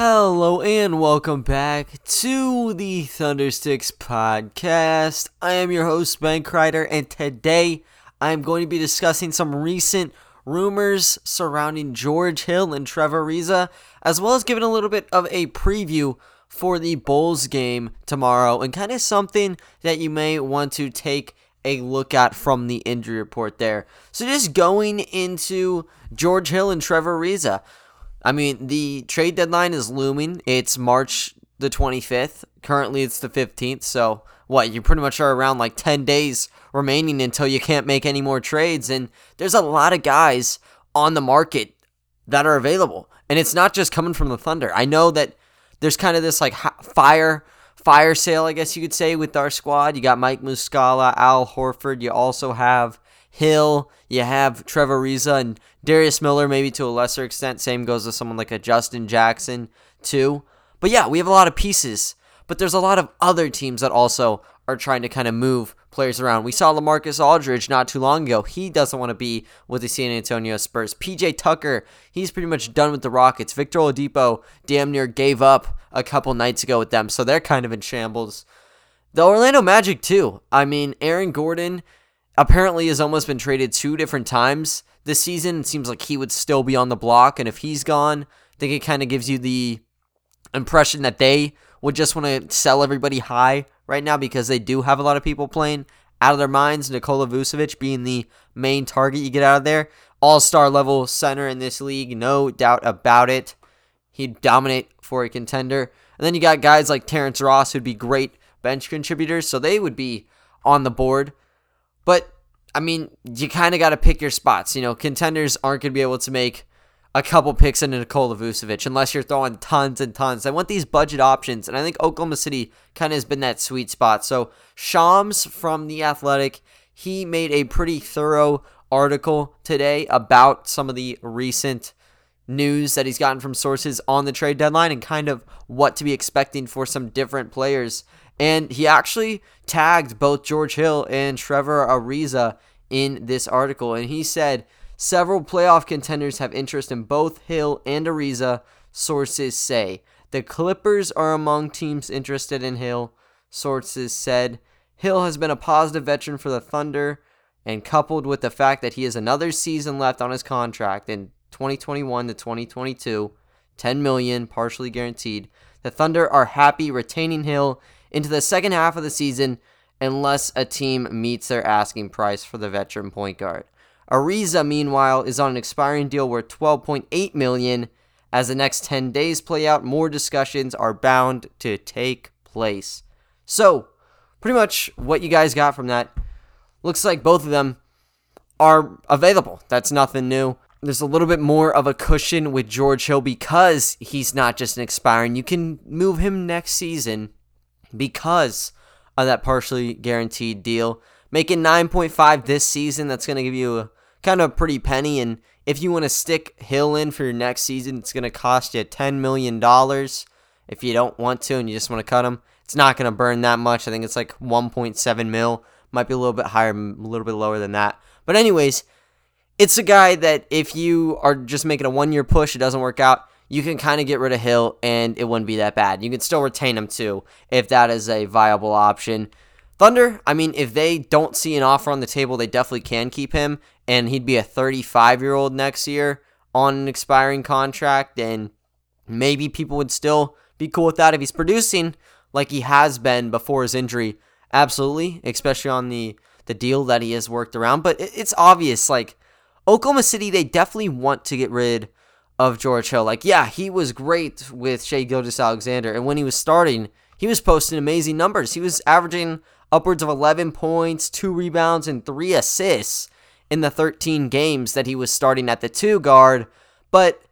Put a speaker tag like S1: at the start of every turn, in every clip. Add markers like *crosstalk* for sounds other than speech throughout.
S1: Hello and welcome back to the Thundersticks podcast. I am your host, Ben Kreider, and today I am going to be discussing some recent rumors surrounding George Hill and Trevor Ariza, as well as giving a little bit of a preview for the Bulls game tomorrow and kind of something that you may want to take a look at from the injury report there. So just going into George Hill and Trevor Ariza. I mean, the trade deadline is looming. It's March the 25th. Currently, it's the 15th. So, what? You pretty much are around like 10 days remaining until you can't make any more trades. And there's a lot of guys on the market that are available. And it's not just coming from the Thunder. I know that there's kind of this like fire fire sale, I guess you could say, with our squad. You got Mike Muscala, Al Horford. You also have Hill. You have Trevor Ariza and Darius Miller, maybe to a lesser extent. Same goes with someone like a Justin Jackson, too. But yeah, we have a lot of pieces. But there's a lot of other teams that also are trying to kind of move players around. We saw LaMarcus Aldridge not too long ago. He doesn't want to be with the San Antonio Spurs. PJ Tucker, he's pretty much done with the Rockets. Victor Oladipo damn near gave up a couple nights ago with them, so they're kind of in shambles. The Orlando Magic too. I mean, Aaron Gordon apparently has almost been traded two different times this season. It seems like he would still be on the block, and if he's gone, I think it kind of gives you the impression that they would just want to sell everybody high right now because they do have a lot of people playing out of their minds. Nikola Vucevic being the main target you get out of there. All star level center in this league, no doubt about it. He'd dominate for a contender. And then you got guys like Terrence Ross who'd be great bench contributors, so they would be on the board. But I mean, you kind of got to pick your spots. You know, contenders aren't going to be able to make a couple picks into Nikola Vucevic unless you're throwing tons and tons. I want these budget options, and I think Oklahoma City kind of has been that sweet spot. So Shams from The Athletic, he made a pretty thorough article today about some of the recent news that he's gotten from sources on the trade deadline and kind of what to be expecting for some different players. And he actually tagged both George Hill and Trevor Ariza in this article, and he said – Several playoff contenders have interest in both Hill and Ariza, sources say. The Clippers are among teams interested in Hill, sources said. Hill has been a positive veteran for the Thunder, and coupled with the fact that he has another season left on his contract in 2021 to 2022, 10 million partially guaranteed, the Thunder are happy retaining Hill into the second half of the season unless a team meets their asking price for the veteran point guard. Ariza, meanwhile, is on an expiring deal worth 12.8 million. As the next 10 days play out, more discussions are bound to take place. So, pretty much what you guys got from that looks like both of them are available. That's nothing new. There's a little bit more of a cushion with George Hill because he's not just an expiring. You can move him next season because of that partially guaranteed deal. Making 9.5 this season, that's going to give you a kind of a pretty penny. And if you want to stick Hill in for your next season, it's going to cost you $10 million. If you don't want to and you just want to cut him, it's not going to burn that much. I think it's like 1.7 mil. Might be a little bit higher, a little bit lower than that. But, anyways, it's a guy that if you are just making a one year push, it doesn't work out, you can kind of get rid of Hill and it wouldn't be that bad. You can still retain him too if that is a viable option. Thunder, I mean, if they don't see an offer on the table, they definitely can keep him, and he'd be a 35 year old next year on an expiring contract, and maybe people would still be cool with that if he's producing like he has been before his injury. Absolutely, especially on the the deal that he has worked around. But it's obvious, like Oklahoma City, they definitely want to get rid of George Hill. Like, yeah, he was great with Shai Gilgeous-Alexander, and when he was starting, he was posting amazing numbers. He was averaging upwards of 11 points, two rebounds, and three assists in the 13 games that he was starting at the two guard. But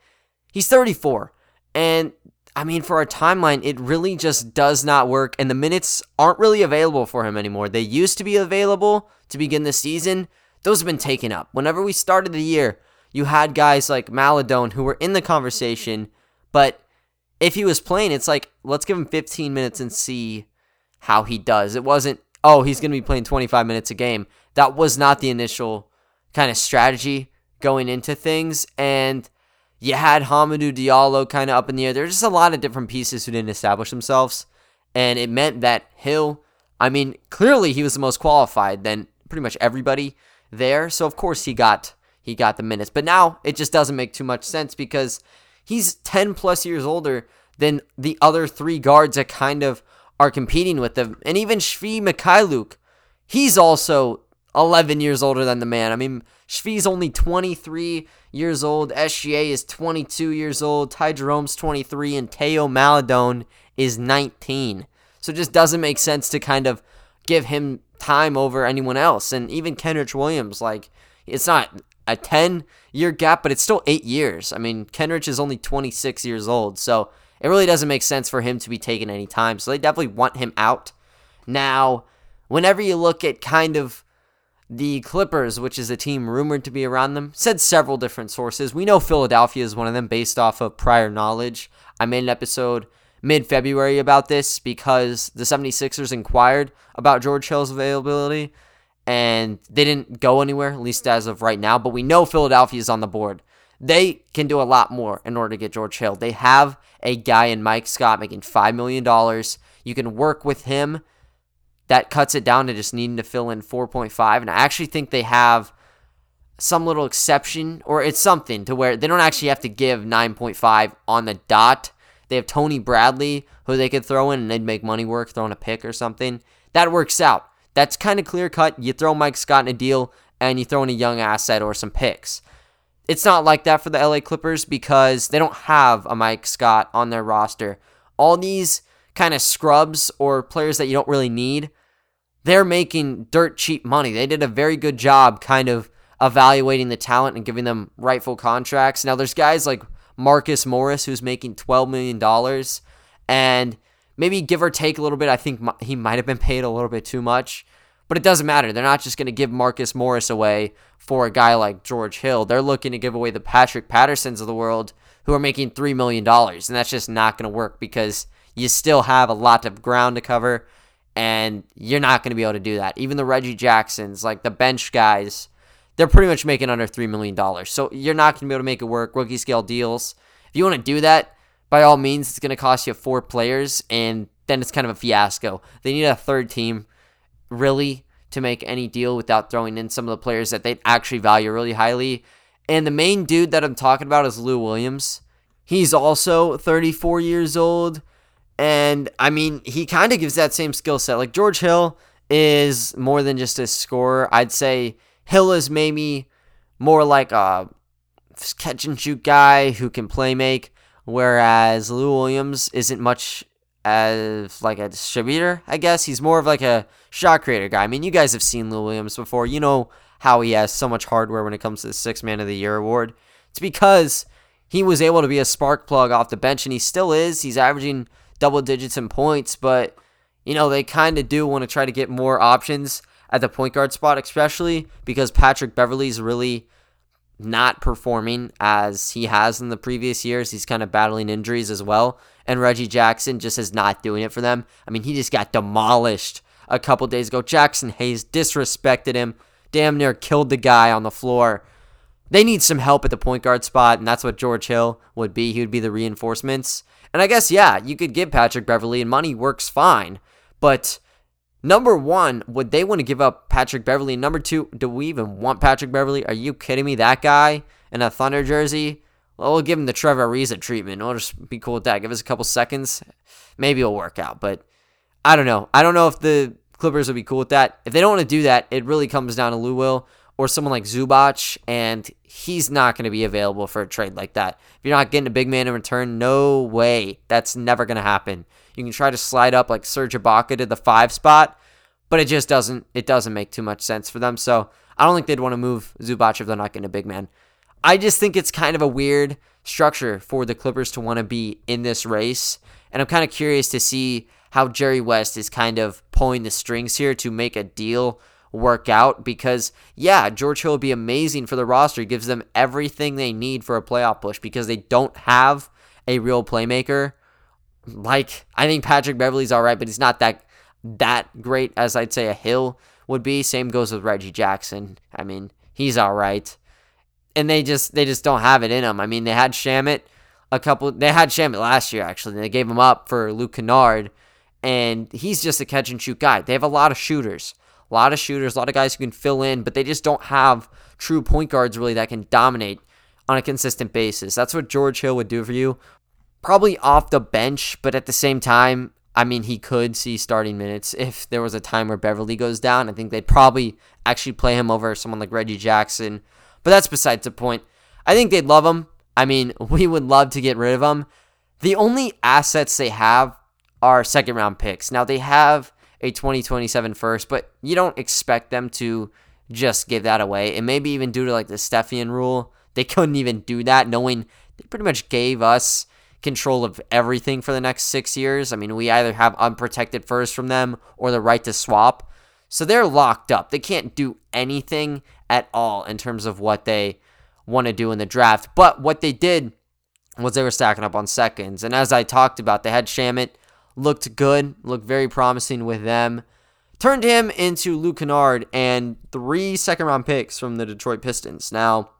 S1: he's 34. And I mean, for our timeline, it really just does not work. And the minutes aren't really available for him anymore. They used to be available to begin the season, those have been taken up. Whenever we started the year, you had guys like Maledon who were in the conversation, but if he was playing, it's like, let's give him 15 minutes and see how he does. It wasn't, oh, he's going to be playing 25 minutes a game. That was not the initial kind of strategy going into things. And You had Hamidou Diallo kind of up in the air. There's just a lot of different pieces who didn't establish themselves. And it meant that Hill, I mean, clearly he was the most qualified than pretty much everybody there. So of course he got he got the minutes. But now it just doesn't make too much sense because he's 10 plus years older than the other three guards that kind of are competing with them. And even Svi Mykhailiuk, he's also 11 years older than the man. I mean, Svi's only 23 years old. SGA is 22 years old. Ty Jerome's 23. And Teo Maledon is 19. So it just doesn't make sense to kind of give him time over anyone else. And even Kenrich Williams, like, it's not a 10 year gap, but it's still eight years. I mean, Kenrich is only 26 years old, so it really doesn't make sense for him to be taken any time. So they definitely want him out. Now, whenever you look at kind of the Clippers, which is a team rumored to be around them, said several different sources. We know Philadelphia is one of them based off of prior knowledge. I made an episode mid February about this because the 76ers inquired about George Hill's availability and they didn't go anywhere, at least as of right now. But we know Philadelphia is on the board. They can do a lot more in order to get George Hill. They have a guy in Mike Scott making $5 million. You can work with him. That cuts it down to just needing to fill in 4.5. And I actually think they have some little exception, or it's something to where they don't actually have to give 9.5 on the dot. They have Tony Bradley, who they could throw in and they'd make money work throwing a pick or something. That works out. That's kind of clear cut. You throw Mike Scott in a deal and you throw in a young asset or some picks. It's not like that for the LA Clippers because they don't have a Mike Scott on their roster. All these kind of scrubs or players that you don't really need, they're making dirt cheap money. They did a very good job kind of evaluating the talent and giving them rightful contracts. Now there's guys like Marcus Morris who's making $12 million and maybe give or take a little bit. I think he might have been paid a little bit too much, but it doesn't matter. They're not just going to give Marcus Morris away for a guy like George Hill. They're looking to give away the Patrick Pattersons of the world who are making $3 million, and that's just not going to work because you still have a lot of ground to cover, and you're not going to be able to do that. Even the Reggie Jacksons, like the bench guys, they're pretty much making under $3 million. So you're not going to be able to make it work. Rookie scale deals. If you want to do that, by all means, it's going to cost you four players, and then it's kind of a fiasco. They need a third team, really, to make any deal without throwing in some of the players that they actually value really highly. And the main dude that I'm talking about is Lou Williams. He's also 34 years old. And I mean, he kind of gives that same skill set. Like George Hill is more than just a scorer. I'd say Hill is maybe more like a catch and shoot guy who can play make. Whereas Lou Williams isn't much as like a distributor, I guess. He's more of like a shot creator guy. I mean, you guys have seen Lou Williams before. You know how he has so much hardware when it comes to the Six Man of the Year award. It's because he was able to be a spark plug off the bench, and he still is. He's averaging double digits in points, but you know they kind of do want to try to get more options at the point guard spot, especially because Patrick Beverley's really not performing as he has in the previous years. He's kind of battling injuries as well. And Reggie Jackson just is not doing it for them. I mean, he just got demolished a couple days ago. Jaxson Hayes disrespected him, damn near killed the guy on the floor. They need some help at the point guard spot, and that's what George Hill would be. He would be the reinforcements. And I guess, yeah, you could give Patrick Beverley, and money works fine. But Number one, would they want to give up Patrick Beverley? Number two, do we even want Patrick Beverley? Are you kidding me? That guy in a Thunder jersey? Well, we'll give him the Trevor Ariza treatment. We'll just be cool with that. Give us a couple seconds. Maybe it'll work out. But I don't know. I don't know if the Clippers would be cool with that. If they don't want to do that, it really comes down to Lou Will or someone like Zubac, and he's not going to be available for a trade like that. If you're not getting a big man in return, no way. That's never going to happen. You can try to slide up like Serge Ibaka to the five spot, but it just doesn't it doesn't make too much sense for them. So I don't think they'd want to move Zubac if they're not getting a big man. I just think it's kind of a weird structure for the Clippers to want to be in this race. And I'm kind of curious to see how Jerry West is kind of pulling the strings here to make a deal work out because, yeah, George Hill would be amazing for the roster. He gives them everything they need for a playoff push because they don't have a real playmaker like I think Patrick Beverley's all right, but he's not that that great as I'd say a Hill would be. Same goes with Reggie Jackson. I mean, he's all right. and they just they just don't have it in them. I mean, they had Shamet a couple. They had Shamet last year actually. They gave him up for Luke Kennard, and he's just a catch and shoot guy. They have a lot of shooters, a lot of shooters, a lot of guys who can fill in, but they just don't have true point guards really that can dominate on a consistent basis. That's what George Hill would do for you. Probably off the bench, but at the same time, I mean, he could see starting minutes if there was a time where Beverley goes down. I think they'd probably actually play him over someone like Reggie Jackson, but that's besides the point. I think they'd love him. I mean, *laughs* we would love to get rid of him. The only assets they have are second round picks. Now, they have a 2027 first, but you don't expect them to just give that away. And maybe even due to like the Stepien rule, they *laughs* couldn't even do that, knowing they pretty much gave us control of everything for the next six years. I mean, we either have unprotected first from them or the right to swap. So they're locked up. They can't do anything at all in terms of what they want to do in the draft. But what they did was they were stacking up on seconds. And as I talked about, they had Shamet, looked good, looked very promising with them. Turned him into Luke Kennard and three second round picks from the Detroit Pistons. Now,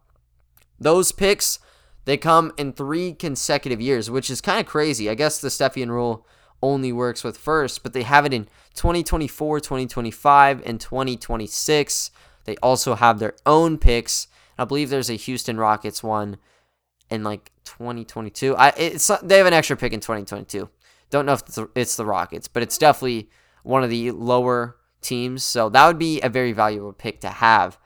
S1: those picks, they come in three consecutive years, which is kind of crazy. I guess the Stepien rule only works with first, but they have it in 2024, 2025, and 2026. They also have their own picks. I believe there's a Houston Rockets one in like 2022. I it's they have an extra pick in 2022. Don't know if it's the Rockets, but it's definitely one of the lower teams. So that would be a very valuable pick to have.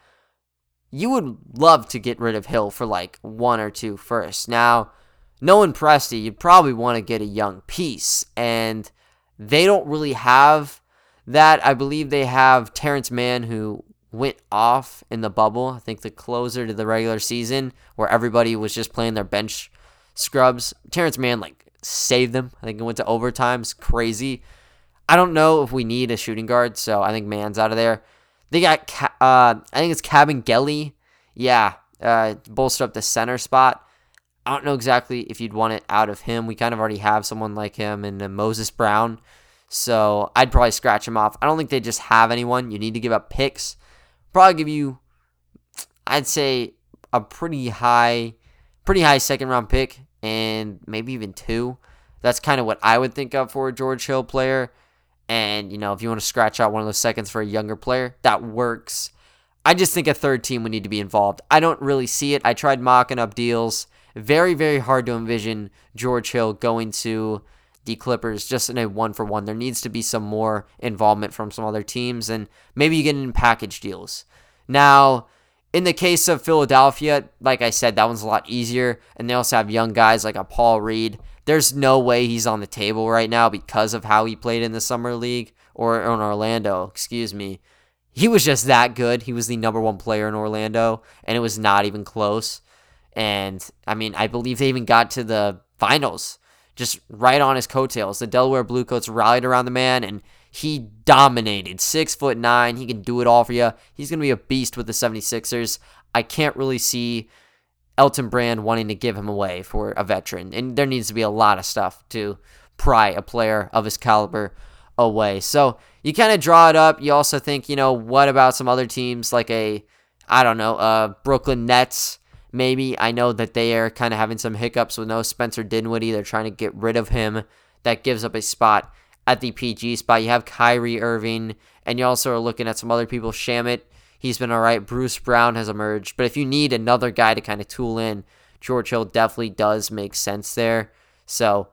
S1: You would love to get rid of Hill for like one or two first. Now, knowing Presti, you'd probably want to get a young piece, and they don't really have that. I believe they have Terrence Mann, who went off in the bubble. I think the closer to the regular season, where everybody was just playing their bench scrubs. Terrence Mann like saved them. I think it went to overtime. It's crazy. I don't know if we need a shooting guard, so I think Mann's out of there. They got, uh, I think it's Kabengele. Yeah, uh, bolster up the center spot. I don't know exactly if you'd want it out of him. We kind of already have someone like him in uh, Moses Brown. So I'd probably scratch him off. I don't think they just have anyone. You need to give up picks. Probably give you, I'd say, a pretty high, pretty high second round pick and maybe even two. That's kind of what I would think of for a George Hill player. And, you know, if you want to scratch out one of those seconds for a younger player, that works. I just think a third team would need to be involved. I don't really see it. I tried mocking up deals. Very, very hard to envision George Hill going to the Clippers just in a one for one. There needs to be some more involvement from some other teams, and maybe you get in package deals. Now, in the case of Philadelphia, like I said, that one's a lot easier, and they also have young guys like a Paul Reed there's no way he's on the table right now because of how he played in the summer league or in Orlando, excuse me. He was just that good. He was the number one player in Orlando, and it was not even close. And I mean, I believe they even got to the finals just right on his coattails. The Delaware Bluecoats rallied around the man, and he dominated. Six foot nine. He can do it all for you. He's going to be a beast with the 76ers. I can't really see Elton Brand wanting to give him away for a veteran. And there needs to be a lot of stuff to pry a player of his caliber away. So you kind of draw it up. You also think, you know, what about some other teams like a, I don't know, uh, Brooklyn Nets? Maybe I know that they are kind of having some hiccups with no Spencer Dinwiddie. They're trying to get rid of him. That gives up a spot at the PG spot. You have Kyrie Irving, and you also are looking at some other people. Shamet He's been all right. Bruce Brown has emerged. But if you need another guy to kind of tool in, George Hill definitely does make sense there. So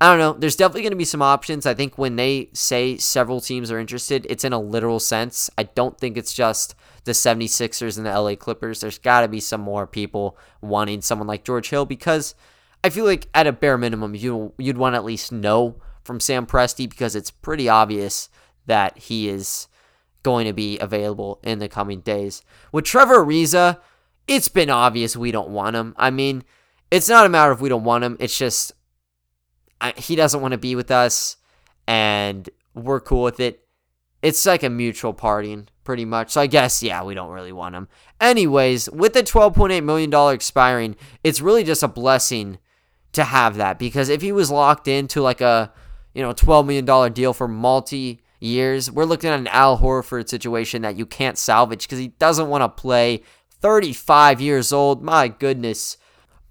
S1: I don't know. There's definitely going to be some options. I think when they say several teams are interested, it's in a literal sense. I don't think it's just the 76ers and the LA Clippers. There's got to be some more people wanting someone like George Hill because I feel like at a bare minimum, you you'd want to at least know from Sam Presti because it's pretty obvious that he is going to be available in the coming days. With Trevor Ariza, it's been obvious we don't want him. I mean, it's not a matter of we don't want him. It's just I, he doesn't want to be with us, and we're cool with it. It's like a mutual parting, pretty much. So I guess, yeah, we don't really want him. Anyways, with the $12.8 million expiring, it's really just a blessing to have that because if he was locked into like a, you know, $12 million deal for multi years. We're looking at an Al Horford situation that you can't salvage because he doesn't want to play 35 years old. My goodness.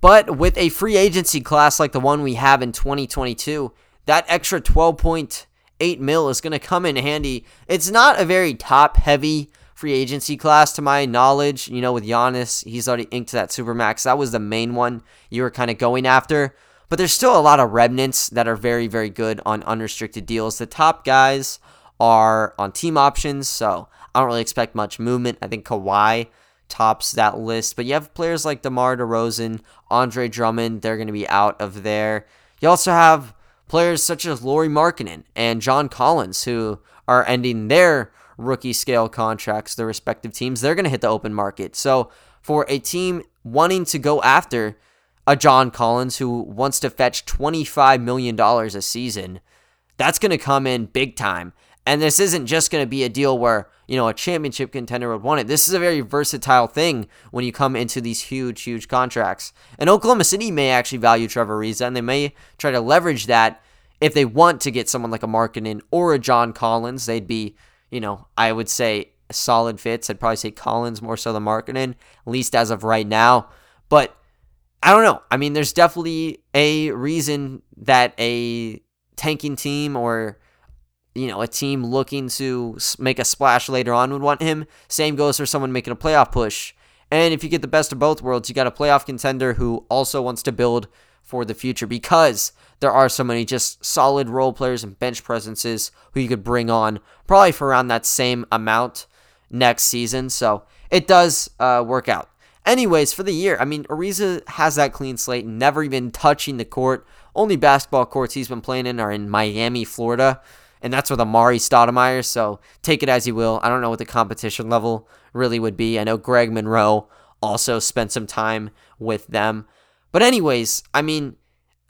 S1: But with a free agency class like the one we have in 2022, that extra 12.8 mil is going to come in handy. It's not a very top heavy free agency class to my knowledge. You know, with Giannis, he's already inked that Supermax. That was the main one you were kind of going after. But there's still a lot of remnants that are very, very good on unrestricted deals. The top guys are on team options, so I don't really expect much movement. I think Kawhi tops that list. But you have players like DeMar DeRozan, Andre Drummond, they're going to be out of there. You also have players such as Lauri Markkanen and John Collins who are ending their rookie scale contracts, their respective teams. They're going to hit the open market. So for a team wanting to go after a John Collins who wants to fetch $25 million a season, that's going to come in big time. And this isn't just going to be a deal where, you know, a championship contender would want it. This is a very versatile thing when you come into these huge, huge contracts. And Oklahoma City may actually value Trevor Ariza, and they may try to leverage that if they want to get someone like a Markkanen or a John Collins. They'd be, you know, I would say solid fits. I'd probably say Collins more so than Markkanen, at least as of right now. But I don't know. I mean, there's definitely a reason that a tanking team or you know, a team looking to make a splash later on would want him. Same goes for someone making a playoff push. And if you get the best of both worlds, you got a playoff contender who also wants to build for the future because there are so many just solid role players and bench presences who you could bring on probably for around that same amount next season. So it does uh, work out. Anyways, for the year, I mean, Ariza has that clean slate, never even touching the court. Only basketball courts he's been playing in are in Miami, Florida and that's with Amar'e Stoudemire. So take it as you will. I don't know what the competition level really would be. I know Greg Monroe also spent some time with them. But, anyways, I mean,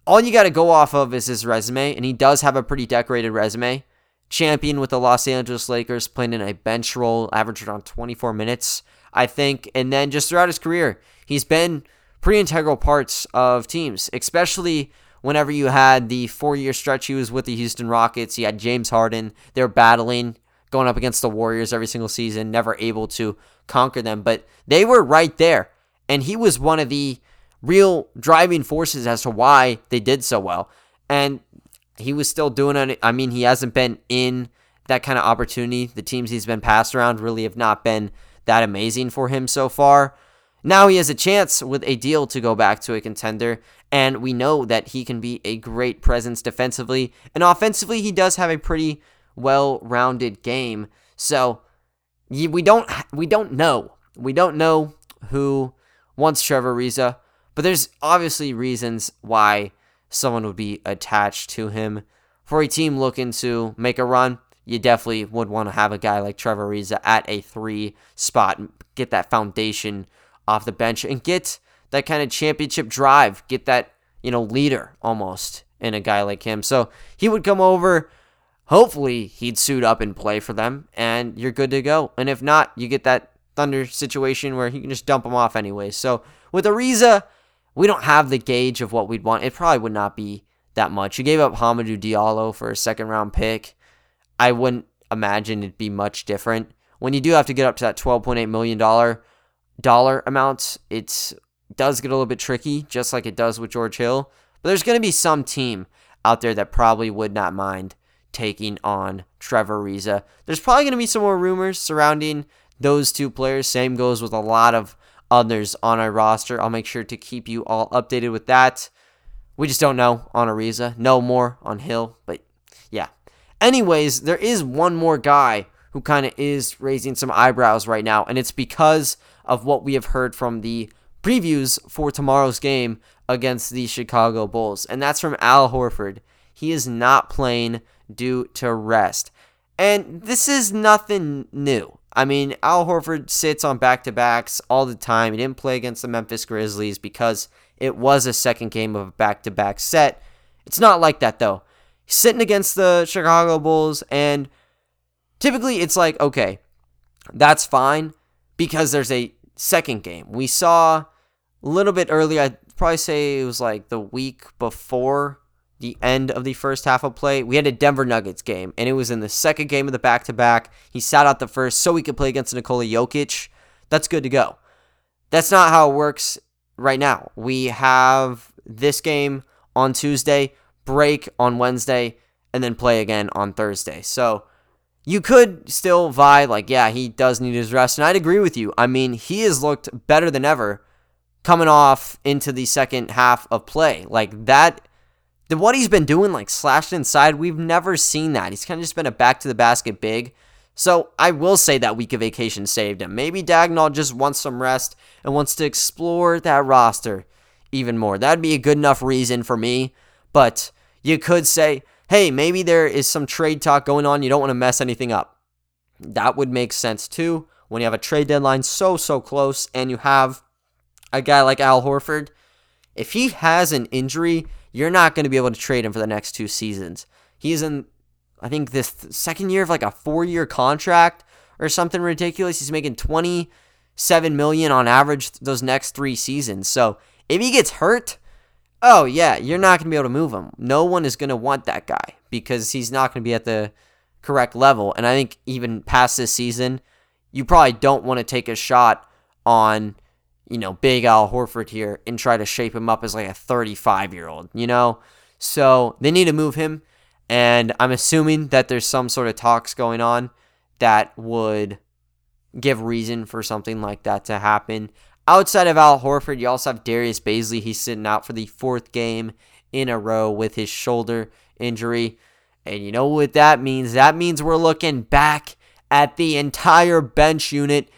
S1: all you got to go off of is his resume, and he does have a pretty decorated resume. Champion with the Los Angeles Lakers, playing in a bench role, averaged around 24 minutes, I think. And then just throughout his career, he's been pretty integral parts of teams, especially whenever you had the four year stretch he was with the Houston Rockets, you had James Harden. They're battling, going up against the Warriors every single season, never able to conquer them. But they were right there. And he was one of the real driving forces as to why they did so well. And he was still doing it. I mean, he hasn't been in that kind of opportunity. The teams he's been passed around really have not been that amazing for him so far. Now he has a chance with a deal to go back to a contender. And we know that he can be a great presence defensively. And offensively, he does have a pretty well rounded game. So we don't we don't know. We don't know who wants Trevor Ariza, but there's obviously reasons why someone would be attached to him. For a team looking to make a run, you definitely would want to have a guy like Trevor Ariza at a three spot, get that foundation off the bench, and get that kind of championship drive, get that, you know, leader almost in a guy like him. So he would come over. Hopefully, he'd suit up and play for them, and you're good to go. And if not, you get that Thunder situation where he can just dump him off anyway. So with Ariza, we don't have the gauge of what we'd want. It probably would not be that much. You gave up Hamidou Diallo for a second round pick. I wouldn't imagine it'd be much different. When you do have to get up to that $12.8 million dollar amount, it does get a little bit tricky, just like it does with George Hill. But there's going to be some team out there that probably would not mind taking on Trevor Ariza. There's probably going to be some more rumors surrounding those two players. Same goes with a lot of others on our roster. I'll make sure to keep you all updated with that. We just don't know on Ariza. No more on Hill. But yeah. Anyways, there is one more guy who kind of is raising some eyebrows right now, and it's because of what we have heard from the previews for tomorrow's game against the Chicago Bulls, and that's from Al Horford. He is not playing due to rest. And this is nothing new. I mean, Al Horford sits on back to backs all the time. He didn't play against the Memphis Grizzlies because it was a second game of a back to back set. It's not like that, though. He's sitting against the Chicago Bulls, and typically it's like, okay, that's fine because there's a second game. We saw a little bit earlier, I'd probably say it was like the week before the end of the first half of play. We had a Denver Nuggets game, and it was in the second game of the back to back. He sat out the first so he could play against Nikola Jokic. That's good to go. That's not how it works right now. We have this game on Tuesday, break on Wednesday, and then play again on Thursday. So you could still vie like, yeah, he does need his rest. And I'd agree with you. I mean, he has looked better than ever coming off into the second half of play. Like that, what he's been doing, like slashed inside, we've never seen that. He's kind of just been a back to the basket big. So I will say that week of vacation saved him. Maybe Daigneault just wants some rest and wants to explore that roster even more. That'd be a good enough reason for me. But you could say, hey, maybe there is some trade talk going on. You don't want to mess anything up. That would make sense too when you have a trade deadline so, so close and you have a guy like Al Horford. If he has an injury, you're not going to be able to trade him for the next two seasons. He's in, I think, this second year of like a four year contract or something ridiculous. He's making 27 million on average those next three seasons. So if he gets hurt, oh yeah, you're not going to be able to move him. No one is going to want that guy because he's not going to be at the correct level. And I think even past this season, you probably don't want to take a shot on, you know, big Al Horford here and try to shape him up as like a 35 year old, you know? So they need to move him. And I'm assuming that there's some sort of talks going on that would give reason for something like that to happen. Outside of Al Horford, you also have Darius Bazley. He's sitting out for the fourth game in a row with his shoulder injury. And you know what that means? That means we're looking back at the entire bench unit.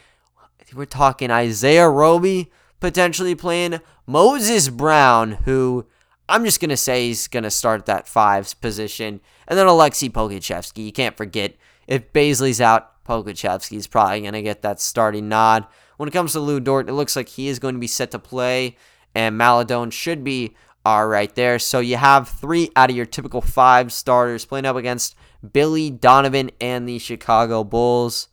S1: We're talking Isaiah Roby potentially playing Moses Brown, who I'm just going to say he's going to start that fives position. And then Alexei Pokusevski. You can't forget if Bazley's out, Pokusevski's probably going to get that starting nod. When it comes to Lu Dort, it looks like he is going to be set to play, and Maledon should be all right there. So you have three out of your typical five starters playing up against Billy Donovan and the Chicago Bulls.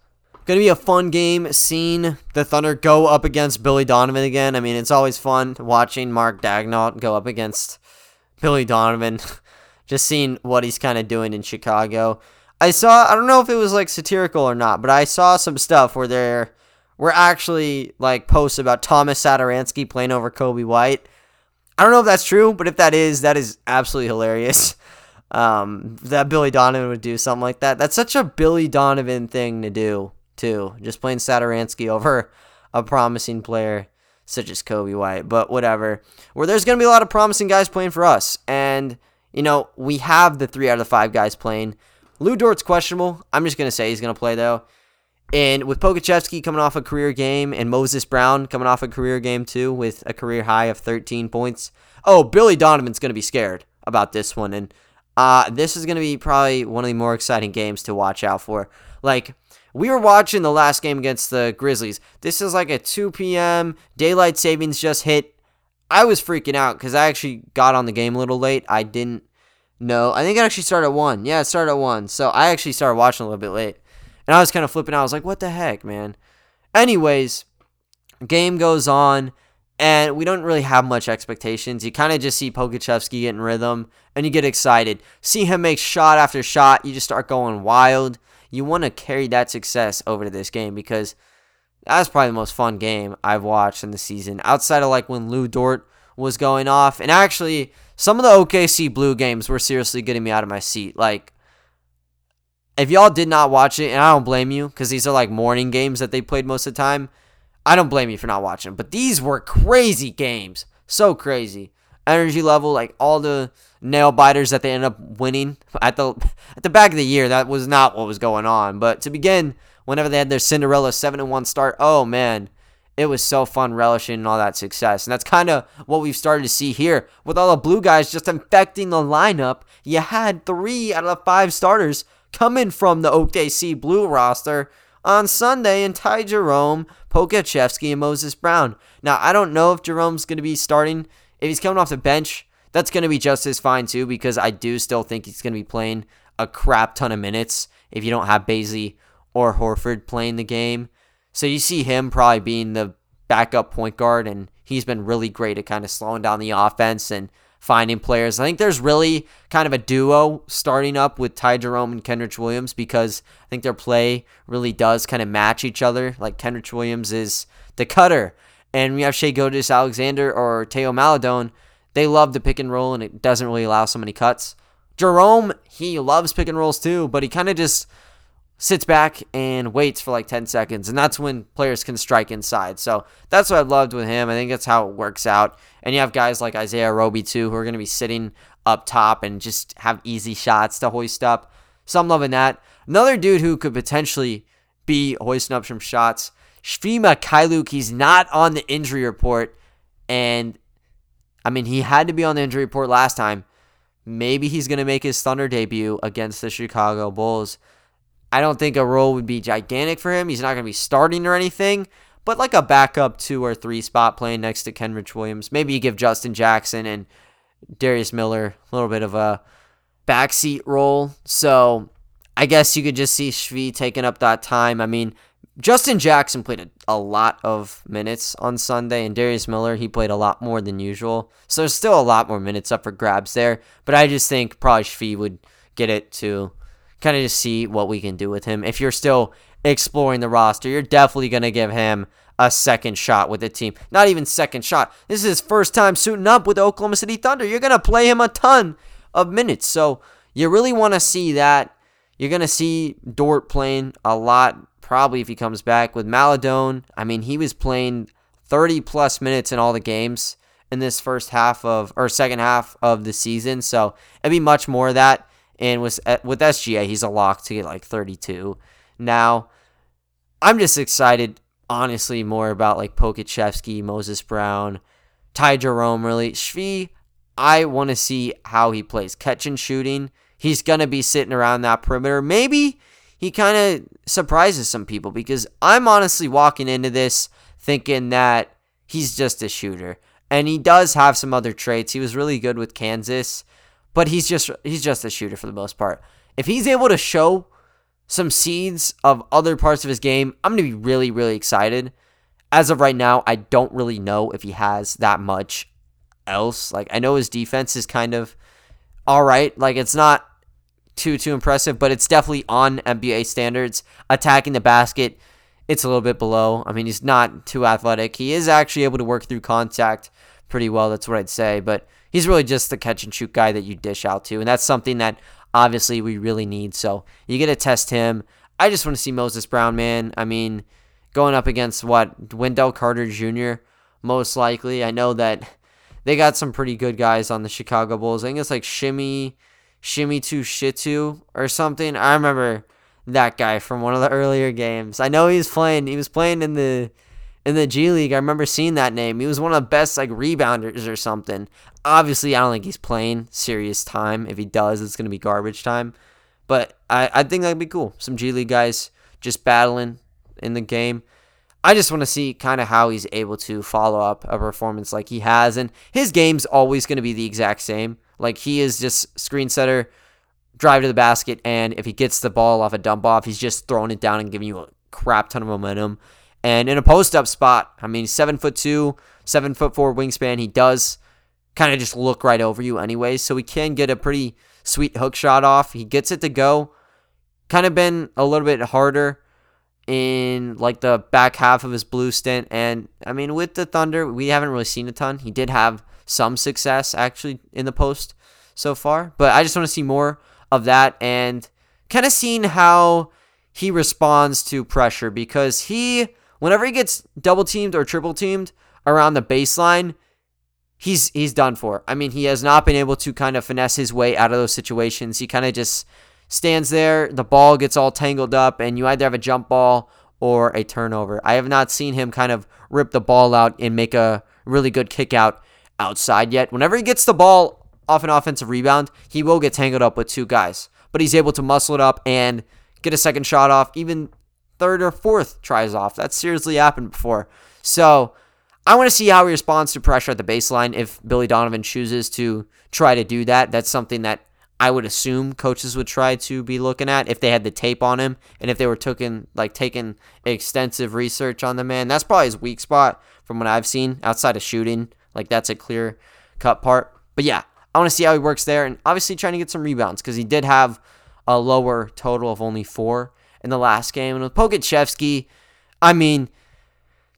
S1: Going to be a fun game seeing the Thunder go up against Billy Donovan again. I mean, it's always fun watching Mark Daigneault go up against Billy Donovan. *laughs* Just seeing what he's kind of doing in Chicago. I saw, I don't know if it was like satirical or not, but I saw some stuff where they're were actually like posts about Thomas Satoransky playing over Coby White. I don't know if that's true, but if that is, that is absolutely hilarious. *laughs* Um, that Billy Donovan would do something like that. That's such a Billy Donovan thing to do, too. Just playing Satoransky over a promising player such as Coby White. But whatever. Where there's going to be a lot of promising guys playing for us. And, you know, we have the three out of the five guys playing. Lu Dort's questionable. I'm just going to say he's going to play, though. And with Pokusevski coming off a career game and Moses Brown coming off a career game too with a career high of 13 points. Oh, Billy Donovan's going to be scared about this one. And uh, this is going to be probably one of the more exciting games to watch out for. Like, we were watching the last game against the Grizzlies. This is like a 2 p.m. Daylight savings just hit. I was freaking out because I actually got on the game a little late. I didn't know. I think it actually started at 1. Yeah, it started at 1. So I actually started watching a little bit late. And I was kind of flipping out. I was like, what the heck, man? Anyways, game goes on, and we don't really have much expectations. You kind of just see Pokusevski getting rhythm, and you get excited. See him make shot after shot. You just start going wild. You want to carry that success over to this game because that's probably the most fun game I've watched in the season. Outside of like when Lu Dort was going off, and actually some of the OKC Blue games were seriously getting me out of my seat. Like if y'all did not watch it, and I don't blame you because these are like morning games that they played most of the time, I don't blame you for not watching. But these were crazy games. So crazy. Energy level, like all the nail biters that they end up winning at the at the back of the year, that was not what was going on. But to begin, whenever they had their Cinderella 7 and 1 start, oh man, it was so fun relishing all that success. And that's kind of what we've started to see here with all the blue guys just infecting the lineup. You had three out of the five starters coming from the OKC Blue roster on Sunday and Ty Jerome, Pokusevski, and Moses Brown. Now, I don't know if Jerome's going to be starting. If he's coming off the bench, that's going to be just as fine too because I do still think he's going to be playing a crap ton of minutes if you don't have Bazley or Horford playing the game. So you see him probably being the backup point guard, and he's been really great at kind of slowing down the offense and finding players. I think there's really kind of a duo starting up with Ty Jerome and Kenrich Williams because I think their play really does kind of match each other. Like Kenrich Williams is the cutter And we have Shai Gilgeous-Alexander or Teo Maledon. They love the pick and roll, and it doesn't really allow so many cuts. Jerome, he loves pick and rolls too, but he kind of just sits back and waits for like 10 seconds, and that's when players can strike inside. So that's what I loved with him. I think that's how it works out. And you have guys like Isaiah Roby too, who are going to be sitting up top and just have easy shots to hoist up. So I'm loving that. Another dude who could potentially be hoisting up some shots, Svi Mykhailiuk. He's not on the injury report, and I mean he had to be on the injury report last time. Maybe he's going to make his Thunder debut against the Chicago Bulls. I don't think a role would be gigantic for him. He's not going to be starting or anything, but like a backup two or three spot playing next to Kenrich Williams. Maybe you give Justin Jackson and Darius Miller a little bit of a backseat role. So I guess you could just see Svi taking up that time. I mean, Justin Jackson played a, a, lot of minutes on Sunday, and Darius Miller, he played a lot more than usual. So there's still a lot more minutes up for grabs there. But I just think probably Svi would get it to kind of just see what we can do with him. If you're still exploring the roster, you're definitely going to give him a second shot with the team. Not even second shot. This is his first time suiting up with the Oklahoma City Thunder. You're going to play him a ton of minutes. So you really want to see that. You're going to see Dort playing a lot, probably if he comes back with Maledon. I mean, he was playing 30 plus minutes in all the games in this first half of, or second half of the season. So it'd be much more of that. And with uh, with SGA, he's a lock to get like 32. Now, I'm just excited, honestly, more about like Pokusevski, Moses Brown, Ty Jerome. Really, Svi. I want to see how he plays catch and shooting. He's gonna be sitting around that perimeter. Maybe he kind of surprises some people because I'm honestly walking into this thinking that he's just a shooter. And he does have some other traits. He was really good with Kansas but he's just he's just a shooter for the most part. If he's able to show some seeds of other parts of his game, I'm going to be really really excited. As of right now, I don't really know if he has that much else. Like I know his defense is kind of all right. Like it's not too too impressive, but it's definitely on NBA standards. Attacking the basket, it's a little bit below. I mean, he's not too athletic. He is actually able to work through contact pretty well. That's what I'd say, but he's really just the catch and shoot guy that you dish out to. And that's something that obviously we really need. So you get to test him. I just want to see Moses Brown, man. I mean, going up against what? Wendell Carter Jr., most likely. I know that they got some pretty good guys on the Chicago Bulls. I think it's like Shimmy, Shimmy to Shitu or something. I remember that guy from one of the earlier games. I know he's playing. He was playing in the in the G League. I remember seeing that name. He was one of the best like rebounders or something. Obviously, I don't think he's playing serious time. If he does, it's gonna be garbage time. But I, I think that'd be cool. Some G League guys just battling in the game. I just want to see kind of how he's able to follow up a performance like he has. And his game's always going to be the exact same. Like he is just screen setter, drive to the basket, and if he gets the ball off a dump off, he's just throwing it down and giving you a crap ton of momentum. And in a post up spot, I mean, seven foot two, seven foot four wingspan, he does kind of just look right over you anyways. So he can get a pretty sweet hook shot off. He gets it to go. Kind of been a little bit harder in like the back half of his blue stint. And I mean, with the Thunder, we haven't really seen a ton. He did have some success actually in the post so far, but I just want to see more of that and kind of seeing how he responds to pressure because he whenever he gets double teamed or triple teamed around the baseline, he's he's done for. I mean, he has not been able to kind of finesse his way out of those situations. He kind of just stands there, the ball gets all tangled up, and you either have a jump ball or a turnover. I have not seen him kind of rip the ball out and make a really good kick out outside yet. Whenever he gets the ball off an offensive rebound, he will get tangled up with two guys. But he's able to muscle it up and get a second shot off, even third or fourth tries off. That's seriously happened before. So I want to see how he responds to pressure at the baseline if Billy Donovan chooses to try to do that. That's something that I would assume coaches would try to be looking at if they had the tape on him and if they were taking like taking extensive research on the man. That's probably his weak spot from what I've seen outside of shooting. Like that's a clear cut part. But yeah, I want to see how he works there and obviously trying to get some rebounds because he did have a lower total of only four in the last game. And with Pokusevski, I mean,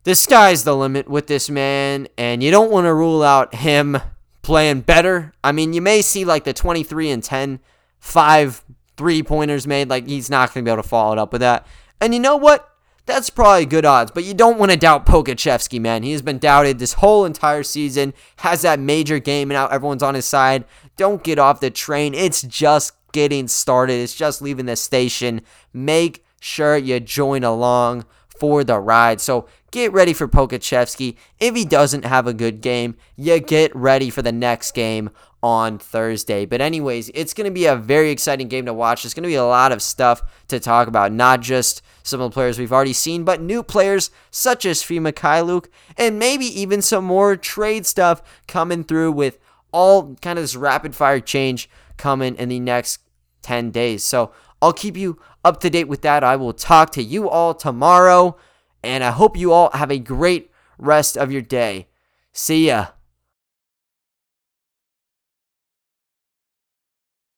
S1: the sky's the limit with this man, and you don't want to rule out him playing better. I mean, you may see like the 23 and 10, five three pointers made. Like, he's not going to be able to follow it up with that. And you know what? That's probably good odds, but you don't want to doubt Pokusevski, man. He has been doubted this whole entire season, has that major game, and now everyone's on his side. Don't get off the train. It's just getting started, it's just leaving the station. Make sure you join along for the ride. So get ready for Pokusevski. If he doesn't have a good game, you get ready for the next game on Thursday. But, anyways, it's going to be a very exciting game to watch. There's going to be a lot of stuff to talk about, not just some of the players we've already seen, but new players such as Svi Mykhailiuk, and maybe even some more trade stuff coming through with all kind of this rapid fire change coming in the next 10 days. So, I'll keep you up to date with that. I will talk to you all tomorrow, and I hope you all have a great rest of your day. See ya.